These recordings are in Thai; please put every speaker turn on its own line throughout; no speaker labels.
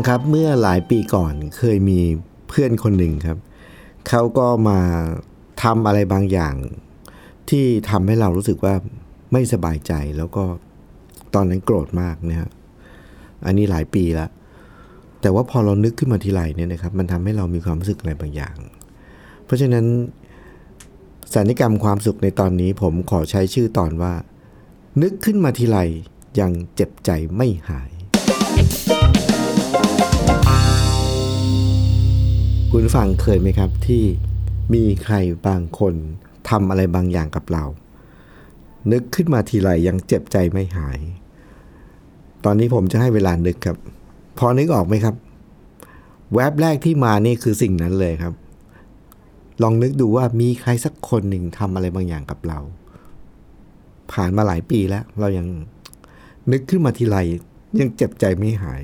งครับเมื่อหลายปีก่อนเคยมีเพื่อนคนหนึ่งครับ เขาก็มาทำอะไรบางอย่าง ที่ทำให้เรารู้สึกว่าไม่สบายใจแล้วก็ตอนนั้นโกรธมากนะฮะอันนี้หลายปีแล้ว แต่ว่าพอเรานึกขึ้นมาทีไรเนี่ยนะครับ มันทำให้เรามีความรู้สึกอะไรบางอย่าง เพราะฉะนั้นสัญญกรรมความสุขในตอนนี้ผมขอใช้ชื่อตอนว่า นึกขึ้นมาทีไรยังเจ็บใจไม่หาย คุณฟังเคยไหมครับที่มีใครบางคนทำอะไรบางอย่างกับเรา นึกขึ้นมาทีไรยังเจ็บใจไม่หาย ตอนนี้ผมจะให้เวลานึกครับ พอนึกออกไหมครับ แวบแรกที่มานี่คือสิ่งนั้นเลยครับ ลองนึกดูว่ามีใครสักคนหนึ่งทำอะไรบางอย่างกับเรา ผ่านมาหลายปีแล้ว เรายังนึกขึ้นมาทีไรยังเจ็บใจไม่หาย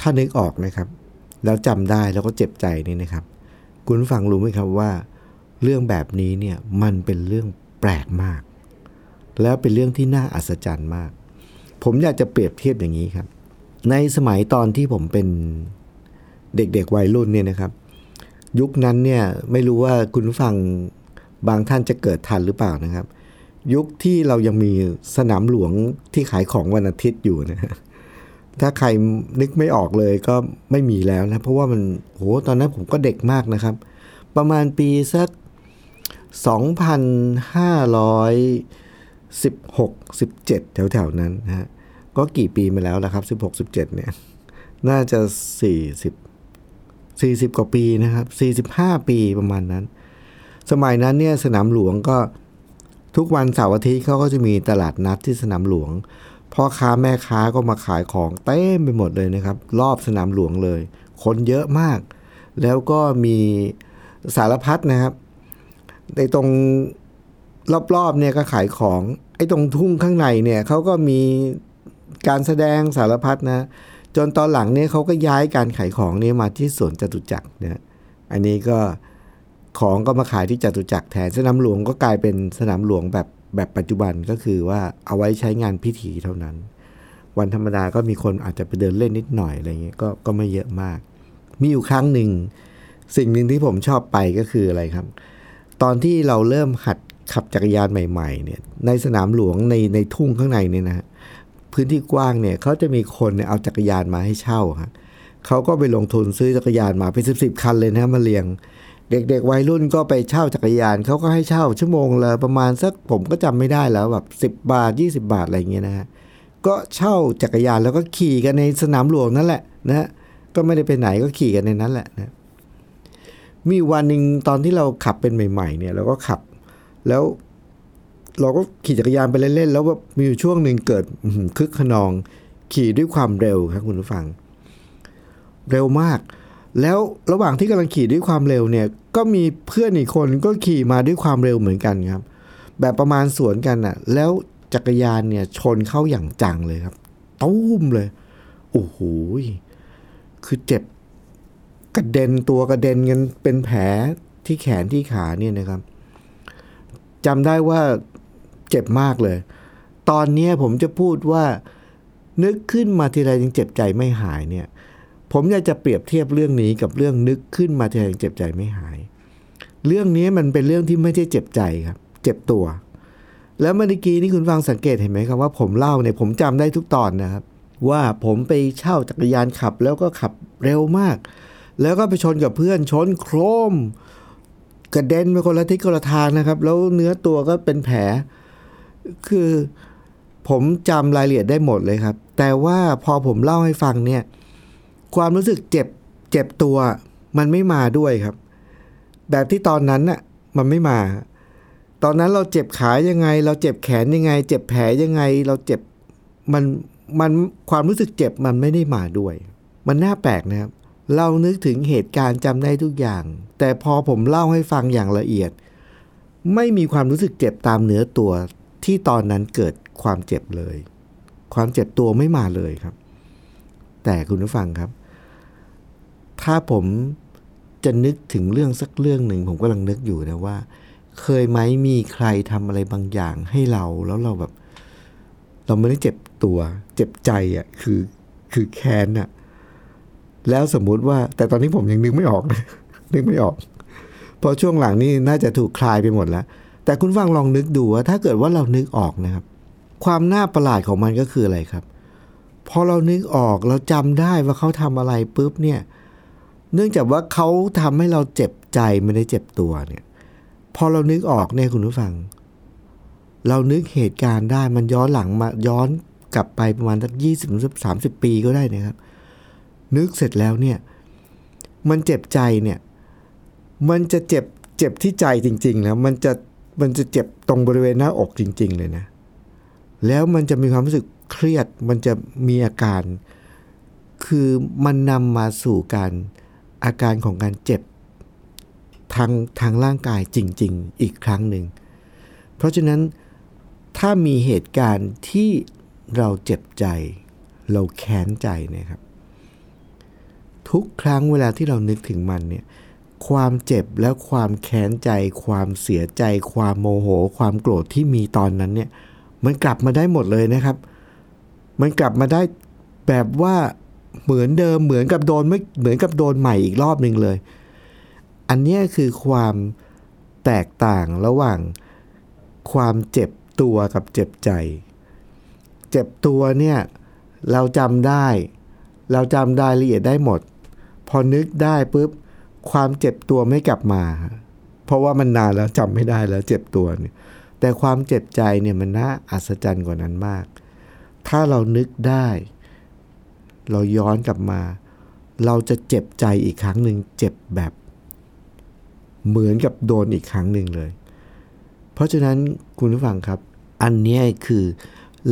ถ้านึกออกนะครับ แล้วจำได้แล้วก็เจ็บใจนี่นะครับ คุณผู้ฟังรู้ไหมครับว่า เรื่องแบบนี้เนี่ยมันเป็นเรื่องแปลกมาก แล้วเป็นเรื่องที่น่าอัศจรรย์มาก ผมอยากจะเปรียบเทียบอย่างนี้ครับ ในสมัยตอนที่ผมเป็นเด็กๆวัยรุ่นเนี่ยนะครับ ยุคนั้นเนี่ยไม่รู้ว่าคุณผู้ฟังบางท่านจะเกิดทันหรือเปล่านะครับ ยุคที่เรายังมีสนามหลวงที่ขายของวันอาทิตย์อยู่นะฮะ ถ้าใครนึกไม่ออกเลยก็ไม่มีแล้วนะ เพราะว่ามันโหตอนนั้นผมก็เด็กมากนะครับ ประมาณปีสัก 2,516 17 แถวๆ นั้นนะฮะก็กี่ปีมาแล้วนะครับ 16 17 เนี่ย น่าจะ 40 40 กว่าปีนะครับ 45 ปีประมาณนั้น สมัยนั้นเนี่ยสนามหลวงก็ทุกวันเสาร์อาทิตย์เขาก็จะมีตลาดนัดที่สนามหลวง พ่อค้าแม่ค้าก็มาขายของเต็มไปหมดเลยนะครับ รอบสนามหลวงเลย คนเยอะมาก แล้วก็มีสารพัดนะครับ ในตรงรอบๆเนี่ยก็ขายของไอ้ตรงทุ่งข้างในเนี่ยเขาก็มีการแสดงสารพัดนะ จนตอนหลังเนี่ยเขาก็ย้ายการขายของเนี่ยมาที่สวนจตุจักรนะอันนี้ก็ของก็มาขายที่จตุจักรแทนสนามหลวงก็กลายเป็นสนามหลวงแบบ แบบปัจจุบันก็คือว่าเอาไว้ใช้งานพิธีเท่านั้น วันธรรมดาก็มีคนอาจจะไปเดินเล่นนิดหน่อยอะไรเงี้ยก็ก็ไม่เยอะมาก มีอยู่ครั้งหนึ่ง สิ่งหนึ่งที่ผมชอบไปก็คืออะไรครับ ตอนที่เราเริ่มหัดขับจักรยานใหม่ๆเนี่ยในสนามหลวงในในทุ่งข้างในเนี่ยนะพื้นที่กว้างเนี่ยเขาจะมีคนเนี่ยเอาจักรยานมาให้เช่าครับเขาก็ไปลงทุนซื้อจักรยานมาเป็นสิบสิบคันเลยนะมาเรียง เด็กๆวัยรุ่นก็ไปเช่าจักรยานเขาก็ให้เช่าชั่วโมงละประมาณสักผมก็จำไม่ได้แล้วแบบสิบบาท 20 บาทอะไรเงี้ยนะฮะก็เช่าจักรยานแล้วก็ขี่กันในสนามหลวงนั่นแหละนะก็ไม่ได้ไปไหนก็ขี่กันในนั้นแหละนะมีวันหนึ่งตอนที่เราขับเป็นใหม่ ๆ เนี่ยเราก็ขับแล้ว เราก็ขี่จักรยานไปเล่นๆแล้วแบบมีอยู่ช่วงหนึ่งเกิดคึกขนอง ขี่ด้วยความเร็วครับคุณผู้ฟัง เร็วมาก แล้วระหว่างที่กำลังขี่ด้วยความเร็วเนี่ย ก็มีเพื่อนอีกคนก็ขี่มาด้วยความเร็วเหมือนกันครับ แบบประมาณสวนกันอะ่ะ แล้วจักรยานเนี่ยชนเข้าอย่างจังเลยครับตุ้มเลย โอ้โหคือเจ็บกระเด็นตัวกระเด็นกันเป็นแผลที่แขนที่ขาเนี่ยนะครับจำได้ว่าเจ็บมากเลย ตอนนี้ผมจะพูดว่านึกขึ้นมาทีไรยังเจ็บใจไม่หายเนี่ย ผมอยากจะเปรียบเทียบเรื่องนี้กับเรื่องนึกขึ้นมาทีไรยังเจ็บใจไม่หาย เรื่องนี้มันเป็นเรื่องที่ไม่ใช่เจ็บใจครับ เจ็บตัว แล้วเมื่อกี้นี่คุณฟังสังเกตเห็นไหมครับว่าผมเล่าเนี่ยผมจำได้ทุกตอนนะครับ ว่าผมไปเช่าจักรยานขับแล้วก็ขับเร็วมาก แล้วก็ไปชนกับเพื่อนชนโครม กระเด็นไปคนละทิศคนละทางนะครับ แล้วเนื้อตัวก็เป็นแผล คือผมจำรายละเอียดได้หมดเลยครับ แต่ว่าพอผมเล่าให้ฟังเนี่ย ความรู้สึกเจ็บเจ็บตัว มันไม่มาด้วยครับ แบบที่ตอนนั้นน่ะมันไม่มา ตอนนั้นเราเจ็บขายังไง เราเจ็บแขนยังไง เจ็บแผลยังไง เราเจ็บมันมันความรู้สึกเจ็บมันไม่ได้มาด้วย มันน่าแปลกนะครับ เรานึกถึงเหตุการณ์จำได้ทุกอย่าง แต่พอผมเล่าให้ฟังอย่างละเอียด ไม่มีความรู้สึกเจ็บตามเนื้อตัวที่ตอนนั้นเกิดความเจ็บเลย ความเจ็บตัวไม่มาเลยครับ แต่คุณผู้ฟังครับ ถ้าผมจะนึกถึงเรื่องสักเรื่องหนึ่ง ผมกำลังนึกอยู่นะว่า เคยไหมมีใครทำอะไรบางอย่างให้เราแล้วเราแบบ เราไม่ได้เจ็บตัว เจ็บใจอะ่ะคือคือแค้นอะ่ะแล้วสมมุติว่า แต่ตอนนี้ผมยังนึกไม่ออกนะนึกไม่ออกเพราะช่วงหลังนี่น่าจะถูกคลายไปหมดแล้ว แต่คุณฟังลองนึกดูว่า ถ้าเกิดว่าเรานึกออกนะครับ ความน่าประหลาดของมันก็คืออะไรครับพอเรานึกออกเราจำได้ว่าเขาทำอะไรปุ๊บเนี่ย เนื่องจากว่าเขาทำให้เราเจ็บใจไม่ได้เจ็บตัวเนี่ย พอเรานึกออกเนี่ยคุณผู้ฟัง เรานึกเหตุการณ์ได้มันย้อนหลังมาย้อนกลับไปประมาณสักยี่สิบสามสิบปีก็ได้นะครับ นึกเสร็จแล้วเนี่ย มันเจ็บใจเนี่ย มันจะเจ็บเจ็บที่ใจจริงๆแล้วมันจะมันจะเจ็บตรงบริเวณหน้าอกจริง ๆ เลยนะ แล้วมันจะมีความรู้สึกเครียด มันจะมีอาการ คือมันนำมาสู่การ อาการของการเจ็บทางทางร่างกายจริง ๆ อีกครั้งหนึ่ง เพราะฉะนั้นถ้ามีเหตุการณ์ที่เราเจ็บใจ เราแค้นใจเนะครับ ทุกครั้งเวลาที่เรานึกถึงมันเนี่ยความเจ็บและความแค้นใจ ความเสียใจ ความโมโห ความโกรธที่มีตอนนั้นเนี่ย มันกลับมาได้หมดเลยนะครับ มันกลับมาได้แบบว่า เหมือนเดิมเหมือนกับโดนไม่เหมือนกับโดนใหม่อีกรอบหนึ่งเลย อันนี้คือความแตกต่างระหว่างความเจ็บตัวกับเจ็บใจ เจ็บตัวเนี่ยเราจำได้ เราจำได้ละเอียดได้หมด พอนึกได้ปุ๊บความเจ็บตัวไม่กลับมา เพราะว่ามันนานแล้วจำไม่ได้แล้วเจ็บตัวเนี่ยแต่ความเจ็บใจเนี่ยมันน่าอัศจรรย์กว่านั้นมาก ถ้าเรานึกได้ เราย้อนกลับมา เราจะเจ็บใจอีกครั้งหนึ่งเจ็บแบบ เหมือนกับโดนอีกครั้งหนึ่งเลย เพราะฉะนั้นคุณผู้ฟังครับ อันนี้คือ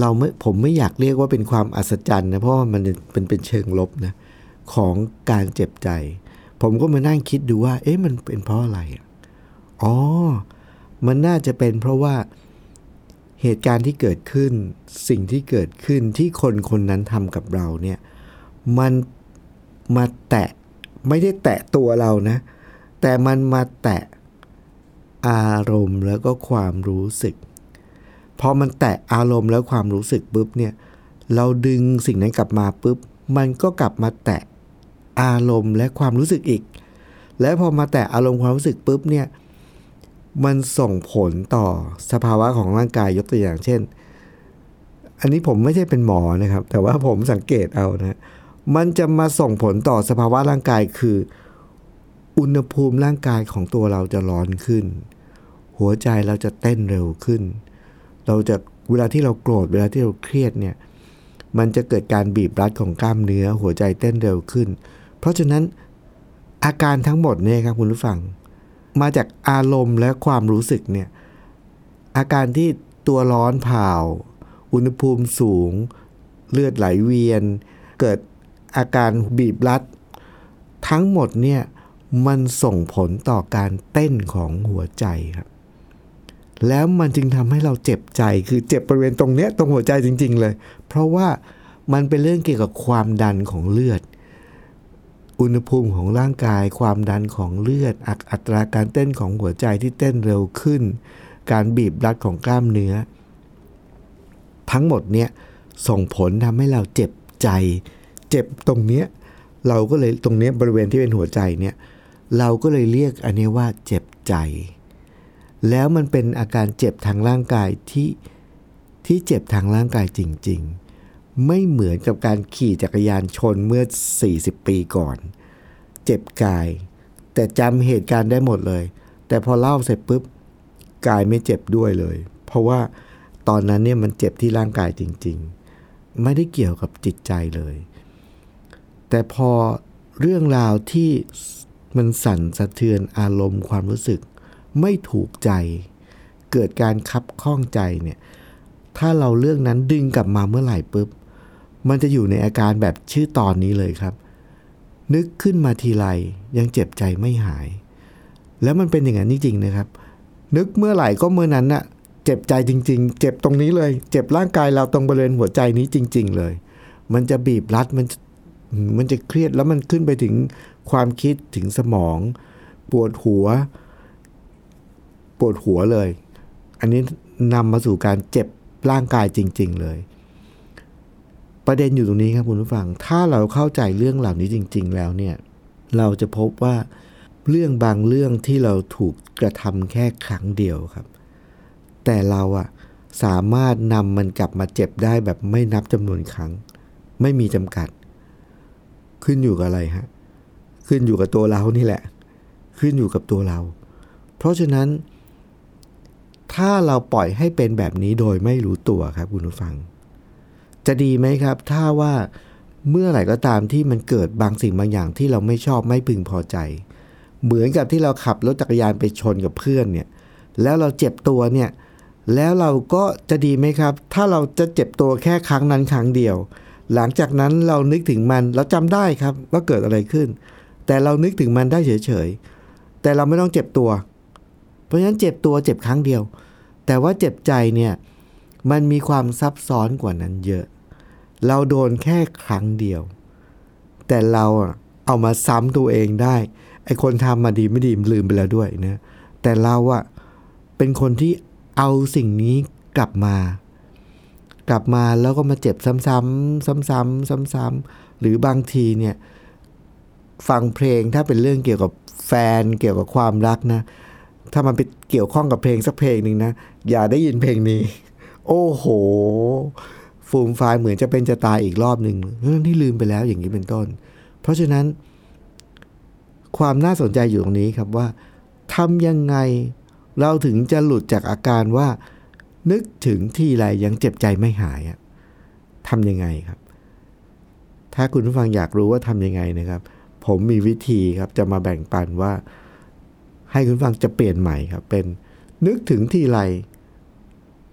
เราไม่ผมไม่อยากเรียกว่าเป็นความอัศจรรย์นะเพราะว่ามันเป็นเป็นเชิงลบนะของการเจ็บใจ ผมก็มานั่งคิดดูว่า เอ๊ะมันเป็นเพราะอะไรอ๋อ มันน่าจะเป็นเพราะว่าเหตุการณ์ที่เกิดขึ้น สิ่งที่เกิดขึ้นที่คนคนนั้นทำกับเราเนี่ย มันมาแตะไม่ได้แตะตัวเรานะ แต่มันมาแตะอารมณ์แล้วก็ความรู้สึก พอมันแตะอารมณ์แล้วความรู้สึกปุ๊บเนี่ย เราดึงสิ่งนั้นกลับมาปุ๊บ มันก็กลับมาแตะอารมณ์และความรู้สึกอีก และพอมาแตะอารมณ์ความรู้สึกปุ๊บเนี่ย มันส่งผลต่อสภาวะของร่างกายยกตัวอย่างเช่น อันนี้ผมไม่ใช่เป็นหมอนะครับ แต่ว่าผมสังเกตเอานะ มันจะมาส่งผลต่อสภาวะร่างกายคือ อุณหภูมิร่างกายของตัวเราจะร้อนขึ้น หัวใจเราจะเต้นเร็วขึ้น เราจะเวลาที่เราโกรธเวลาที่เราเครียดเนี่ยมันจะเกิดการบีบรัดของกล้ามเนื้อหัวใจเต้นเร็วขึ้น เพราะฉะนั้นอาการทั้งหมดเนี่ยครับคุณผู้ฟัง มาจากอารมณ์และความรู้สึกเนี่ยอาการที่ตัวร้อนเผาอุณหภูมิสูง เลือดไหลเวียน เกิด อาการบีบรัด ทั้งหมดเนี่ยมันส่งผลต่อการเต้นของหัวใจครับแล้วมันจึงทำให้เราเจ็บใจคือเจ็บบริเวณตรงเนี้ยตรงหัวใจจริง ๆ เลย เพราะว่ามันเป็นเรื่องเกี่ยวกับความดันของเลือด อุณหภูมิของร่างกาย ความดันของเลือด อัตราการเต้นของหัวใจที่เต้นเร็วขึ้น การบีบรัดของกล้ามเนื้อ ทั้งหมดเนี่ยส่งผลทำให้เราเจ็บใจ เจ็บตรงเนี้ยเราก็เลยตรงเนี้ยบริเวณที่เป็นหัวใจเนี่ยเราก็เลยเรียกอันนี้ว่าเจ็บใจ แล้วมันเป็นอาการเจ็บทางร่างกายที่ที่เจ็บทางร่างกายจริง ๆ ไม่เหมือนกับการขี่จักรยานชนเมื่อ 40 ปีก่อน เจ็บกาย แต่จำเหตุการณ์ได้หมดเลย แต่พอเล่าเสร็จปุ๊บกายไม่เจ็บด้วยเลย เพราะว่าตอนนั้นเนี่ยมันเจ็บที่ร่างกายจริง ๆ ไม่ได้เกี่ยวกับจิตใจเลย แต่พอเรื่องราวที่มันสั่นสะเทือนอารมณ์ความรู้สึก ไม่ถูกใจ เกิดการคับข้องใจเนี่ย ถ้าเราเรื่องนั้นดึงกลับมาเมื่อไหร่ปุ๊บ มันจะอยู่ในอาการแบบชื่อตอนนี้เลยครับ นึกขึ้นมาทีไรยังเจ็บใจไม่หาย แล้วมันเป็นอย่างนั้นจริงๆนะครับ นึกเมื่อไหร่ก็เมื่อนั้นน่ะเจ็บใจจริง ๆ เจ็บตรงนี้เลย เจ็บร่างกายเราตรงบริเวณหัวใจนี้จริง ๆ เลย มันจะบีบรัดมัน มันจะเครียดแล้วมันขึ้นไปถึงความคิดถึงสมอง ปวดหัว ปวดหัวเลย อันนี้นำมาสู่การเจ็บร่างกายจริง ๆ เลย ประเด็นอยู่ตรงนี้ครับคุณผู้ฟัง ถ้าเราเข้าใจเรื่องเหล่านี้จริง ๆ แล้วเนี่ย เราจะพบว่าเรื่องบางเรื่องที่เราถูกกระทำแค่ครั้งเดียวครับ แต่เราอะสามารถนำมันกลับมาเจ็บได้แบบไม่นับจำนวนครั้ง ไม่มีจำกัด ขึ้นอยู่กับอะไรฮะขึ้นอยู่กับตัวเรานี่แหละ ขึ้นอยู่กับตัวเรา เพราะฉะนั้น ถ้าเราปล่อยให้เป็นแบบนี้โดยไม่รู้ตัวครับคุณผู้ฟัง จะดีไหมครับ ถ้าว่าเมื่อไหร่ก็ตามที่มันเกิดบางสิ่งบางอย่างที่เราไม่ชอบไม่พึงพอใจ เหมือนกับที่เราขับรถจักรยานไปชนกับเพื่อนเนี่ย แล้วเราเจ็บตัวเนี่ย แล้วเราก็จะดีไหมครับ ถ้าเราจะเจ็บตัวแค่ครั้งนั้นครั้งเดียว หลังจากนั้นเรานึกถึงมันเราจำได้ครับว่าเกิดอะไรขึ้น แต่เรานึกถึงมันได้เฉยๆ แต่เราไม่ต้องเจ็บตัว เพราะฉะนั้นเจ็บตัวเจ็บครั้งเดียว แต่ว่าเจ็บใจเนี่ยมันมีความซับซ้อนกว่านั้นเยอะ เราโดนแค่ครั้งเดียว แต่เราเอามาซ้ำตัวเองได้ไอคนทำมาดีไม่ดีลืมไปแล้วด้วยนะแต่เราอะเป็นคนที่เอาสิ่งนี้กลับมา กลับมาแล้วก็มาเจ็บซ้ำๆซ้ำๆซ้ำๆหรือบางทีเนี่ยฟังเพลงถ้าเป็นเรื่องเกี่ยวกับแฟนเกี่ยวกับความรักนะ ถ้ามันไปเกี่ยวข้องกับเพลงสักเพลงหนึ่งนะ อย่าได้ยินเพลงนี้ โอ้โห ฟูมไฟล์เหมือนจะเป็นจะตายอีกรอบหนึ่งเรื่องที่ลืมไปแล้วอย่างนี้เป็นต้น เพราะฉะนั้น ความน่าสนใจอยู่ตรงนี้ครับว่าทำยังไงเราถึงจะหลุดจากอาการว่า นึกถึงที่ไรยังเจ็บใจไม่หายอะทำยังไงครับ ถ้าคุณผู้ฟังอยากรู้ว่าทำยังไงนะครับ ผมมีวิธีครับจะมาแบ่งปันว่า ให้คุณฟังจะเปลี่ยนใหม่ครับ เป็นนึกถึงที่ไร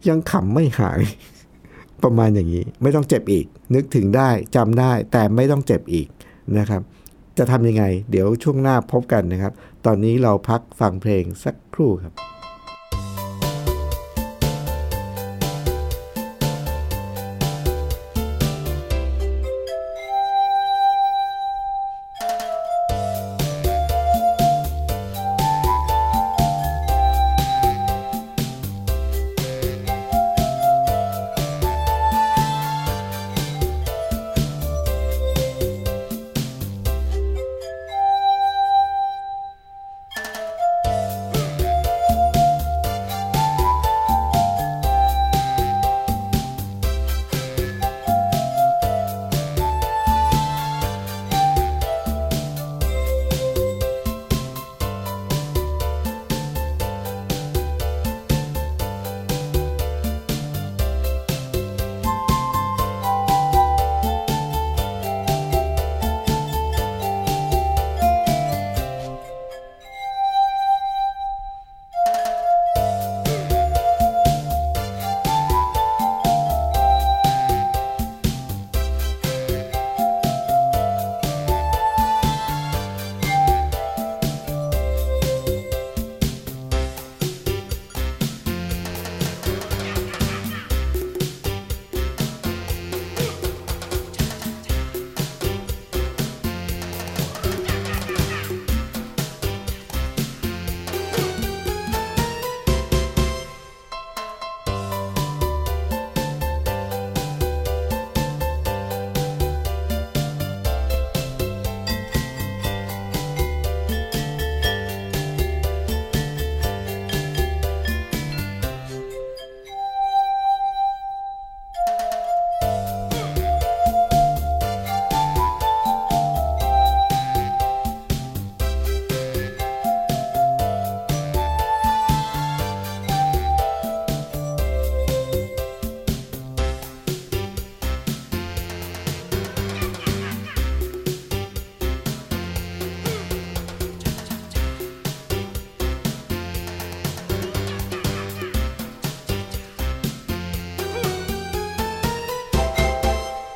ยังขำไม่หาย ประมาณอย่างนี้ ไม่ต้องเจ็บอีก นึกถึงได้จำได้ แต่ไม่ต้องเจ็บอีกนะครับ จะทำยังไง เดี๋ยวช่วงหน้าพบกันนะครับ ตอนนี้เราพักฟังเพลงสักครู่ครับ「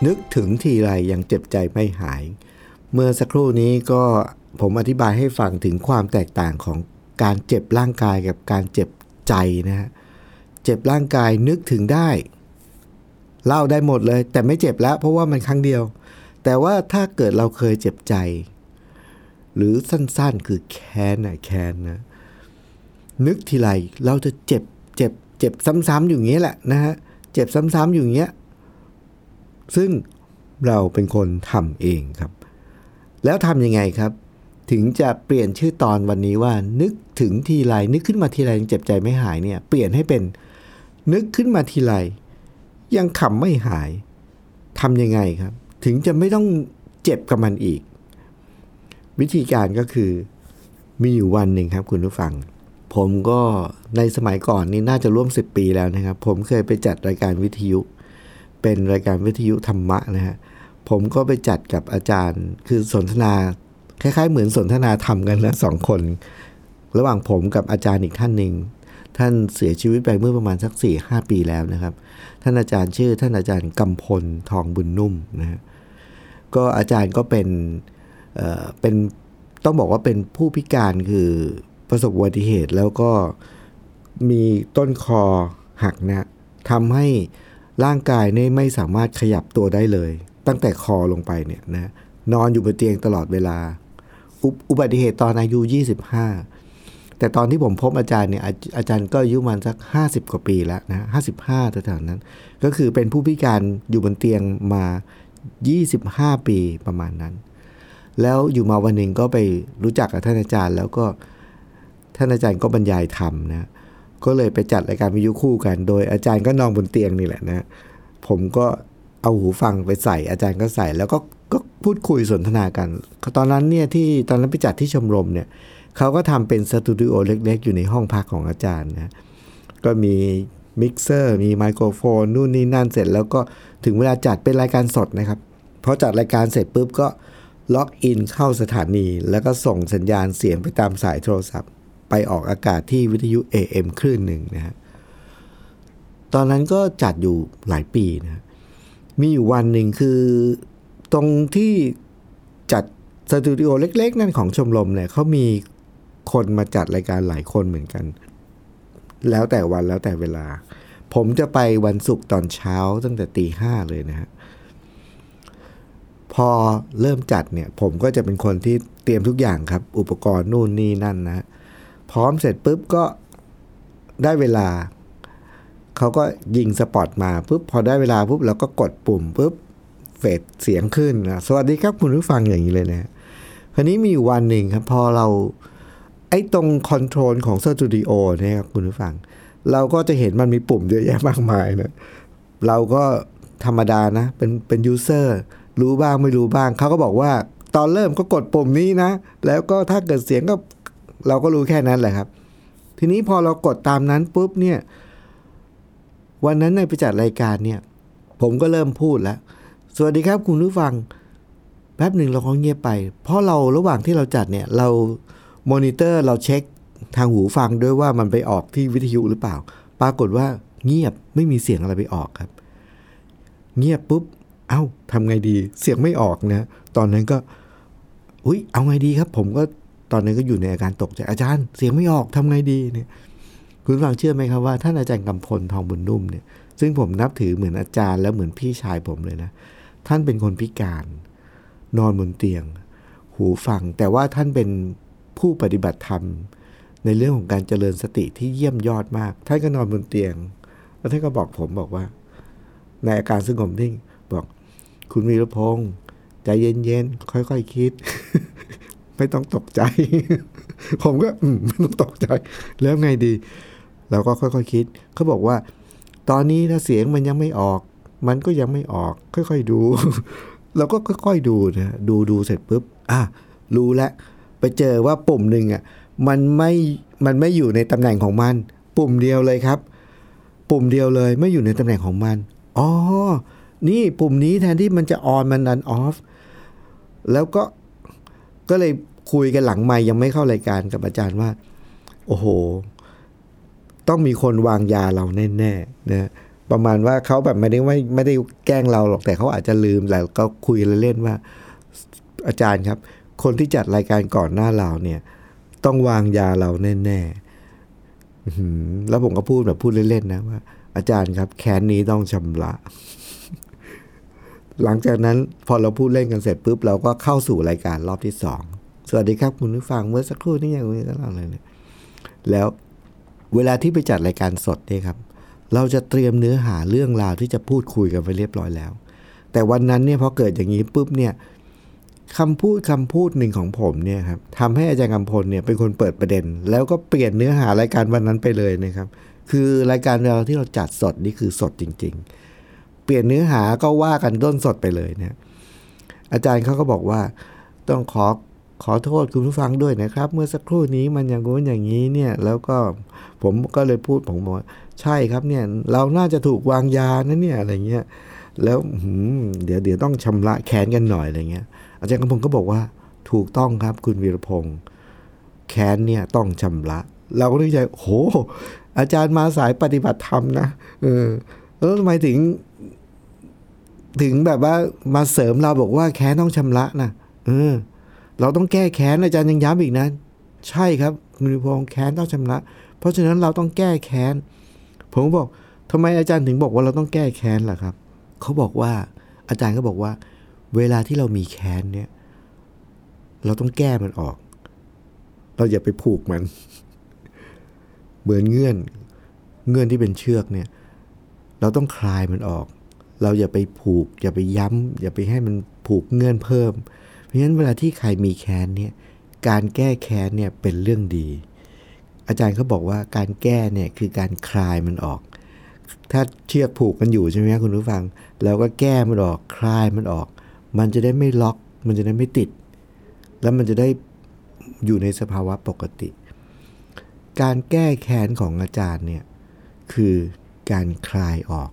นึกถึงทีไรยังเจ็บใจไม่หาย เมื่อสักครู่นี้ก็ผมอธิบายให้ฟังถึงความแตกต่างของการเจ็บร่างกายกับการเจ็บใจนะฮะ เจ็บร่างกายนึกถึงได้ เล่าได้หมดเลย แต่ไม่เจ็บแล้วเพราะว่ามันครั้งเดียว แต่ว่าถ้าเกิดเราเคยเจ็บใจ หรือสั้นๆคือแค้นนะแค้นนะนึกทีไรเราจะเจ็บเจ็บเจ็บซ้ำๆอยู่อย่างนี้แหละนะฮะ เจ็บซ้ำๆอยู่อย่างเงี้ย ซึ่งเราเป็นคนทำเองครับ แล้วทำยังไงครับ ถึงจะเปลี่ยนชื่อตอนวันนี้ว่า นึกถึงทีไรนึกขึ้นมาทีไรยังเจ็บใจไม่หายเนี่ย เปลี่ยนให้เป็นนึกขึ้นมาทีไรยังขำไม่หายทำยังไงครับ ถึงจะไม่ต้องเจ็บกับมันอีก วิธีการก็คือมีอยู่วันหนึ่งครับ คุณผู้ฟัง ผมก็ในสมัยก่อนนี่น่าจะร่วม 10 ปีแล้วนะครับ ผมเคยไปจัดรายการวิทยุ เป็นรายการวิทยุธรรมะนะฮะผมก็ไปจัดกับอาจารย์ คือสนทนาคล้ายๆ เหมือนสนทนาธรรมกันนะสองคน ระหว่างผมกับอาจารย์อีกท่านหนึ่งท่านเสียชีวิตไปเมื่อประมาณสัก4ี่หปีแล้วนะครับ ท่านอาจารย์ชื่อ ท่านอาจารย์กำพลทองบุญนุ่มนะฮะก็อาจารย์ก็เป็นเอ่อเป็นต้องบอกว่าเป็นผู้พิการคือประสบอุบัติเหตุแล้วก็มีต้นคอหักนะทำให้ ร่างกายเนี่ยไม่สามารถขยับตัวได้เลย ตั้งแต่คอลงไปเนี่ยนะนอนอยู่บนเตียงตลอดเวลาอุอุบัติเหตุตอนอายุ 25 แต่ตอนที่ผมพบอาจารย์เนี่ยอาอาจารย์ก็อายุมันสัก 50 กว่าปีแล้วนะ55แถวๆนั้น ก็คือเป็นผู้พิการอยู่บนเตียงมา 25 ปีประมาณนั้น แล้วอยู่มาวันหนึ่งก็ไปรู้จักกับท่านอาจารย์ แล้วก็ท่านอาจารย์ก็บรรยายธรรมนะ ก็เลยไปจัดรายการวิทยุคู่กัน โดยอาจารย์ก็นอนบนเตียงนี่แหละนะ ผมก็เอาหูฟังไปใส่ อาจารย์ก็ใส่ แล้วก็ก็พูดคุยสนทนากัน ตอนนั้นเนี่ยที่ตอนนั้นไปจัดที่ชมรมเนี่ยเขาก็ทำเป็นสตูดิโอเล็ก ๆ อยู่ในห้องพักของอาจารย์นะ ก็มีมิกเซอร์ มีไมโครโฟน นู่นนี่นั่นเสร็จ แล้วก็ถึงเวลาจัดเป็นรายการสดนะครับพอจัดรายการเสร็จปุ๊บก็ login เข้าสถานี แล้วก็ส่งสัญญาณเสียงไปตามสายโทรศัพท์ ไปออกอากาศที่วิทยุ AM คลื่นหนึ่งนะฮะตอนนั้นก็จัดอยู่หลายปีนะมีอยู่วันหนึ่งคือตรงที่จัดสตูดิโอเล็ก ๆ นั่นของชมรมเนี่ยเขามีคนมาจัดรายการหลายคนเหมือนกัน แล้วแต่วันแล้วแต่เวลา ผมจะไปวันศุกร์ตอนเช้าตั้งแต่ตีห้าเลยนะฮะพอเริ่มจัดเนี่ย ผมก็จะเป็นคนที่เตรียมทุกอย่างครับ อุปกรณ์นู่นนี่นั่นนะ พร้อมเสร็จปุ๊บก็ได้เวลา เขาก็ยิงสปอตมาปุ๊บพอได้เวลาปุ๊บเราก็กดปุ่มปุ๊บเฟดเสียงขึ้นนะสวัสดีครับคุณผู้ฟังอย่างนี้เลยนะคราวนี้มีอยู่วันหนึ่งครับ พอเราไอ้ตรง control ของสตูดิโอเนี่ยครับคุณผู้ฟัง เราก็จะเห็นมันมีปุ่มเยอะแยะมากมายนะเราก็ธรรมดานะ เป็นเป็น user รู้บ้างไม่รู้บ้าง เขาก็บอกว่าตอนเริ่มก็กดปุ่มนี้นะ แล้วก็ถ้าเกิดเสียงก็ เราก็รู้แค่นั้นแหละครับ ทีนี้พอเรากดตามนั้นปุ๊บเนี่ยวันนั้นในไปจัดรายการเนี่ยผมก็เริ่มพูดแล้ว สวัสดีครับคุณผู้ฟัง แป๊บหนึ่งเราก็เงียบไป เพราะเราระหว่างที่เราจัดเนี่ย เรามอนิเตอร์เราเช็คทางหูฟังด้วยว่ามันไปออกที่วิทยุหรือเปล่า ปรากฏว่าเงียบไม่มีเสียงอะไรไปออกครับ เงียบปุ๊บ เอ้าทำไงดี เสียงไม่ออกนะ ตอนนั้นก็ อุ้ยเอาไงดีครับ ผมก็ ตอนนั้นก็อยู่ในอาการตกใจอาจารย์เสียงไม่ออกทำไงดีเนี่ยคุณฟังเชื่อไหมครับว่าท่านอาจารย์กำพลทองบุญนุ่มเนี่ยซึ่งผมนับถือเหมือนอาจารย์แล้วเหมือนพี่ชายผมเลยนะ ท่านเป็นคนพิการ นอนบนเตียง หูฟัง แต่ว่าท่านเป็นผู้ปฏิบัติธรรม ในเรื่องของการเจริญสติที่เยี่ยมยอดมาก ท่านก็นอนบนเตียง แล้วท่านก็บอกผมบอกว่า ในอาการสงบนิ่งบอก คุณวีรพงษ์ใจเย็นๆค่อยๆคคิด ไม่ต้องตกใจ ผมก็ไม่ต้องตกใจ แล้วไงดี เราก็ค่อยๆคคิด เขาบอกว่า ตอนนี้ถ้าเสียงมันยังไม่ออก มันก็ยังไม่ออก ค่อยๆดู เราก็ค่อยๆดูนะดูดูเสร็จปุ๊บอะรู้แล้วไปเจอว่าปุ่มหนึ่งอะ มันไม่มันไม่อยู่ในตำแหน่งของมัน ปุ่มเดียวเลยครับ ปุ่มเดียวเลยไม่อยู่ในตำแหน่งของมันอ๋อนี่ปุ่มนี้แทนที่มันจะออนมันดันออฟแล้วก็ ก็เลยคุยกันหลังไม่ยังไม่เข้ารายการกับอาจารย์ว่า โอ้โห ต้องมีคนวางยาเราแน่ๆนะประมาณว่าเขาแบบไม่ได้ไม่ไม่ได้แกล้งเราหรอกแต่เขาอาจจะลืมแล้วก็คุยเล่นๆว่า อาจารย์ครับ คนที่จัดรายการก่อนหน้าเราเนี่ย ต้องวางยาเราแน่ๆแล้วผมก็พูดแบบพูดเล่นๆนะว่า อาจารย์ครับ แค้นนี้ต้องชำระ หลังจากนั้นพอเราพูดเล่นกันเสร็จปุ๊บเราก็เข้าสู่รายการรอบที่สองสวัสดีครับคุณผู้ฟังเมื่อสักครู่นี้อย่างนี้ก็เล่าเลยเนี่ยแล้วเวลาที่ไปจัดรายการสดเนี่ยครับ เราจะเตรียมเนื้อหาเรื่องราวที่จะพูดคุยกันไปเรียบร้อยแล้ว แต่วันนั้นเนี่ยพอเกิดอย่างนี้ปุ๊บเนี่ยคำพูดคำพูดหนึ่งของผมเนี่ยครับทำให้อาจารย์กำพลเนี่ยเป็นคนเปิดประเด็น แล้วก็เปลี่ยนเนื้อหารายการวันนั้นไปเลยนะครับ คือรายการเราที่เราจัดสดนี่คือสดจริง ๆ เปลี่ยนเนื้อหาก็ว่ากันต้นสดไปเลยเนี่ยอาจารย์เขาก็บอกว่า ต้องขอขอโทษคุณผู้ฟังด้วยนะครับ เมื่อสักครู่นี้มันอย่างงู้นอย่างนี้เนี่ยแล้วก็ผมก็เลยพูดผมบอกว่าใช่ครับเนี่ยเราน่าจะถูกวางยานะเนี่ยอะไรเงี้ยแล้วเดี๋ยวเดี๋ยวต้องชำระแค้นกันหน่อยอะไรเงี้ย อาจารย์กำพงก็บอกว่าถูกต้องครับคุณวีรพงศ์แค้นเนี่ยต้องชำระ เราก็นึกใจโหอาจารย์มาสายปฏิบัติธรรมนะเออแล้วทำไมถึง ถึงแบบว่ามาเสริมเราบอกว่าแค้นต้องชำระนะเออ เราต้องแก้แค้นอาจารย์ยังย้ำอีกนะ ใช่ครับคุณพงศ์แค้นต้องชำระ เพราะฉะนั้นเราต้องแก้แค้น ผมบอกทำไมอาจารย์ถึงบอกว่าเราต้องแก้แค้นล่ะครับ เขาบอกว่าอาจารย์ก็บอกว่า เวลาที่เรามีแค้นเนี่ย เราต้องแก้มันออก เราอย่าไปผูกมัน เหมือนเงื่อน เงื่อนที่เป็นเชือกเนี่ย เราต้องคลายมันออก เราอย่าไปผูก อย่าไปย้ำ อย่าไปให้มันผูกเงื่อนเพิ่ม เพราะฉะนั้นเวลาที่ใครมีแค้นเนี่ยการแก้แค้นเนี่ยเป็นเรื่องดี อาจารย์เขาบอกว่าการแก้เนี่ยคือการคลายมันออก ถ้าเชือกผูกกันอยู่ใช่ไหมครับคุณผู้ฟังแล้วก็แก้มันออกคลายมันออก มันจะได้ไม่ล็อก มันจะได้ไม่ติด แล้วมันจะได้อยู่ในสภาวะปกติ การแก้แค้นของอาจารย์เนี่ยคือการคลายออก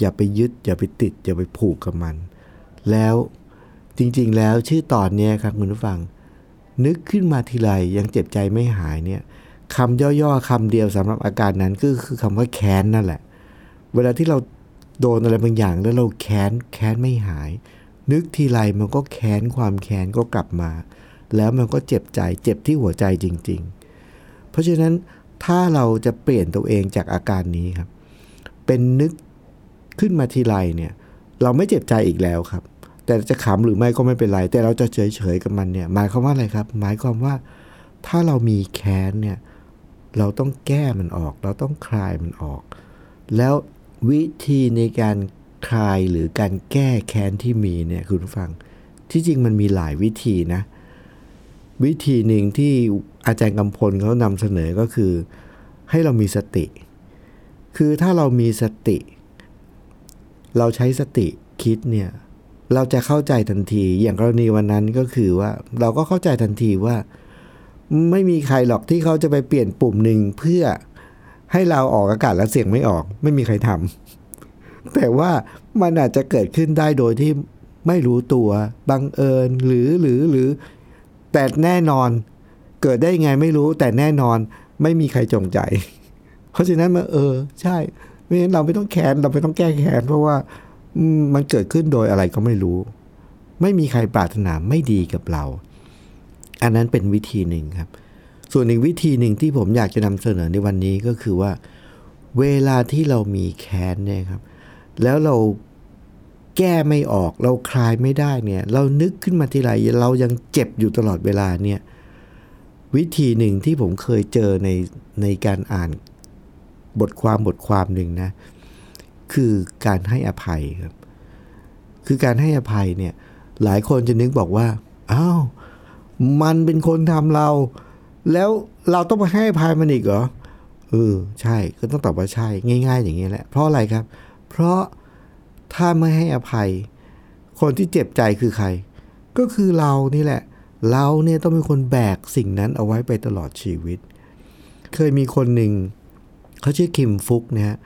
อย่าไปยึด อย่าไปติด อย่าไปผูกกับมัน แล้วจริงๆ แล้วชื่อตอนนี้ครับคุณผู้ฟัง นึกขึ้นมาทีไรยังเจ็บใจไม่หายเนี่ยคำย่อๆคำเดียวสำหรับอาการนั้นก็คือคำว่าแค้นนั่นแหละ เวลาที่เราโดนอะไรบางอย่างแล้วเราแค้นแค้นไม่หาย นึกทีไรมันก็แค้นความแค้นก็กลับมา แล้วมันก็เจ็บใจเจ็บที่หัวใจจริง ๆ เพราะฉะนั้นถ้าเราจะเปลี่ยนตัวเองจากอาการนี้ครับ เป็นนึก ขึ้นมาทีไรเนี่ย เราไม่เจ็บใจอีกแล้วครับ แต่จะขำหรือไม่ก็ไม่เป็นไร แต่เราจะเฉยๆกับมันเนี่ย หมายความว่าอะไรครับ หมายความว่าถ้าเรามีแค้นเนี่ย เราต้องแก้มันออก เราต้องคลายมันออก แล้ววิธีในการคลายหรือการแก้แค้นที่มีเนี่ยคุณผู้ฟัง ที่จริงมันมีหลายวิธีนะ วิธีหนึ่งที่อาจารย์กำพลเขานำเสนอก็คือ ให้เรามีสติ คือถ้าเรามีสติ เราใช้สติคิดเนี่ยเราจะเข้าใจทันทีอย่างกรณีวันนั้นก็คือว่า เราก็เข้าใจทันทีว่า ไม่มีใครหรอกที่เขาจะไปเปลี่ยนปุ่มหนึ่งเพื่อให้เราออกอากาศแล้วเสียงไม่ออก ไม่มีใครทำแต่ว่ามันอาจจะเกิดขึ้นได้โดยที่ไม่รู้ตัวบังเอิญหรือหรือหรือ แต่แน่นอนเกิดได้ไงไม่รู้แต่แน่นอนไม่มีใครจงใจ เพราะฉะนั้นมาเออ ใช่ ไม่งั้นเราไม่ต้องแค้นเราไม่ต้องแก้แค้นเพราะว่ามมันเกิดขึ้นโดยอะไรก็ไม่รู้ ไม่มีใครปรารถนาไม่ดีกับเรา อันนั้นเป็นวิธีหนึ่งครับ ส่วนอีกวิธีหนึ่งที่ผมอยากจะนำเสนอในวันนี้ก็คือว่า เวลาที่เรามีแค้นเนี่ยครับ แล้วเราแก้ไม่ออกเราคลายไม่ได้เนี่ย เรานึกขึ้นมาทีไรเรายังเจ็บอยู่ตลอดเวลาเนี่ยวิธีหนึ่งที่ผมเคยเจอในในการอ่าน บทความบทความหนึ่งนะ คือการให้อภัยครับ คือการให้อภัยเนี่ย หลายคนจะนึกบอกว่าอ้าวมันเป็นคนทำเรา แล้วเราต้องมาให้อภัยมันอีกเหรอเออใช่ก็ต้องตอบว่าใช่ ง่าย ๆ อย่างนี้แหละ เพราะอะไรครับ เพราะถ้าไม่ให้อภัย คนที่เจ็บใจคือใคร ก็คือเรานี่แหละ เราเนี่ยต้องเป็นคนแบกสิ่งนั้นเอาไว้ไปตลอดชีวิต เคยมีคนหนึ่ง เขาชื่อคิมฟุกนะฮะ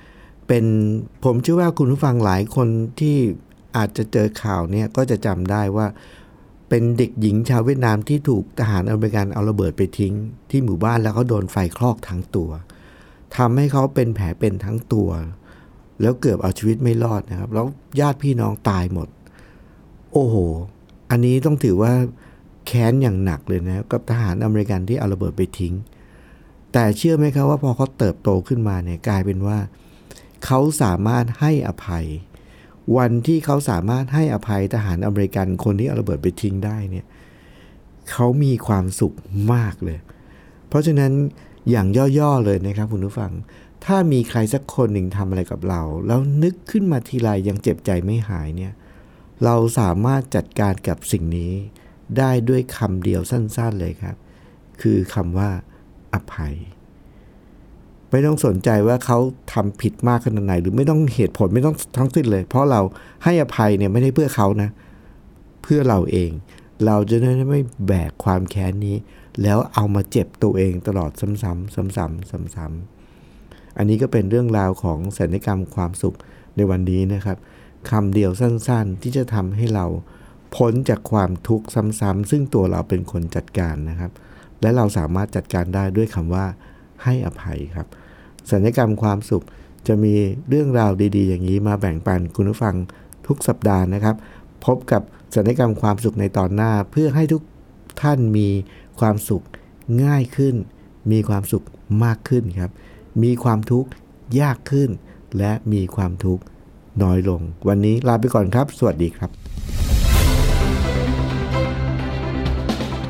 เป็นผมเชื่อว่าคุณผู้ฟังหลายคนที่อาจจะเจอข่าวเนี่ยก็จะจำได้ว่าเป็นเด็กหญิงชาวเวียดนามที่ถูกทหารอเมริกันเอาระเบิดไปทิ้ง ที่หมู่บ้านแล้วเขาโดนไฟคลอกทั้งตัวทำให้เขาเป็นแผลเป็นทั้งตัว แล้วเกือบเอาชีวิตไม่รอดนะครับ แล้วญาติพี่น้องตายหมด โอ้โห อันนี้ต้องถือว่าแค้นอย่างหนักเลยนะกับทหารอเมริกันที่เอาระเบิดไปทิ้ง แต่เชื่อไหมครับว่าพอเขาเติบโตขึ้นมาเนี่ยกลายเป็นว่า เขาสามารถให้อภัย วันที่เขาสามารถให้อภัยทหารอเมริกันคนที่เอาระเบิดไปทิ้งได้เนี่ยเขามีความสุขมากเลย เพราะฉะนั้นอย่างย่อๆเลยนะครับคุณผู้ฟัง ถ้ามีใครสักคนหนึ่งทำอะไรกับเรา แล้วนึกขึ้นมาทีไรยังเจ็บใจไม่หายเนี่ยเราสามารถจัดการกับสิ่งนี้ได้ด้วยคำเดียวสั้น ๆเลยครับ คือคำว่า ภัย ไม่ต้องสนใจว่าเขาทำผิดมากขนาดไหน หรือไม่ต้องเหตุผลไม่ต้องทั้งสิ้นเลย เพราะเราให้อภัยเนี่ยไม่ได้เพื่อเขานะ เพื่อเราเอง เราจะได้ไม่แบกความแค้นนี้ แล้วเอามาเจ็บตัวเองตลอดซ้ำๆซ้ำๆซ้ำๆอันนี้ก็เป็นเรื่องราวของสัญญกรรมความสุขในวันนี้นะครับคำเดียวสั้นๆ ที่จะทำให้เราพ้นจากความทุกข์ซ้ำๆซึ่งตัวเราเป็นคนจัดการนะครับ และเราสามารถจัดการได้ด้วยคำว่าให้อภัยครับสัญญกรรมความสุขจะมีเรื่องราวดี ๆ อย่างนี้มาแบ่งปันคุณผู้ฟังทุกสัปดาห์นะครับ พบกับสัญญกรรมความสุขในตอนหน้า เพื่อให้ทุกท่านมีความสุขง่ายขึ้น มีความสุขมากขึ้นครับ มีความทุกข์ยากขึ้น และมีความทุกข์น้อยลง วันนี้ลาไปก่อนครับ สวัสดีครับ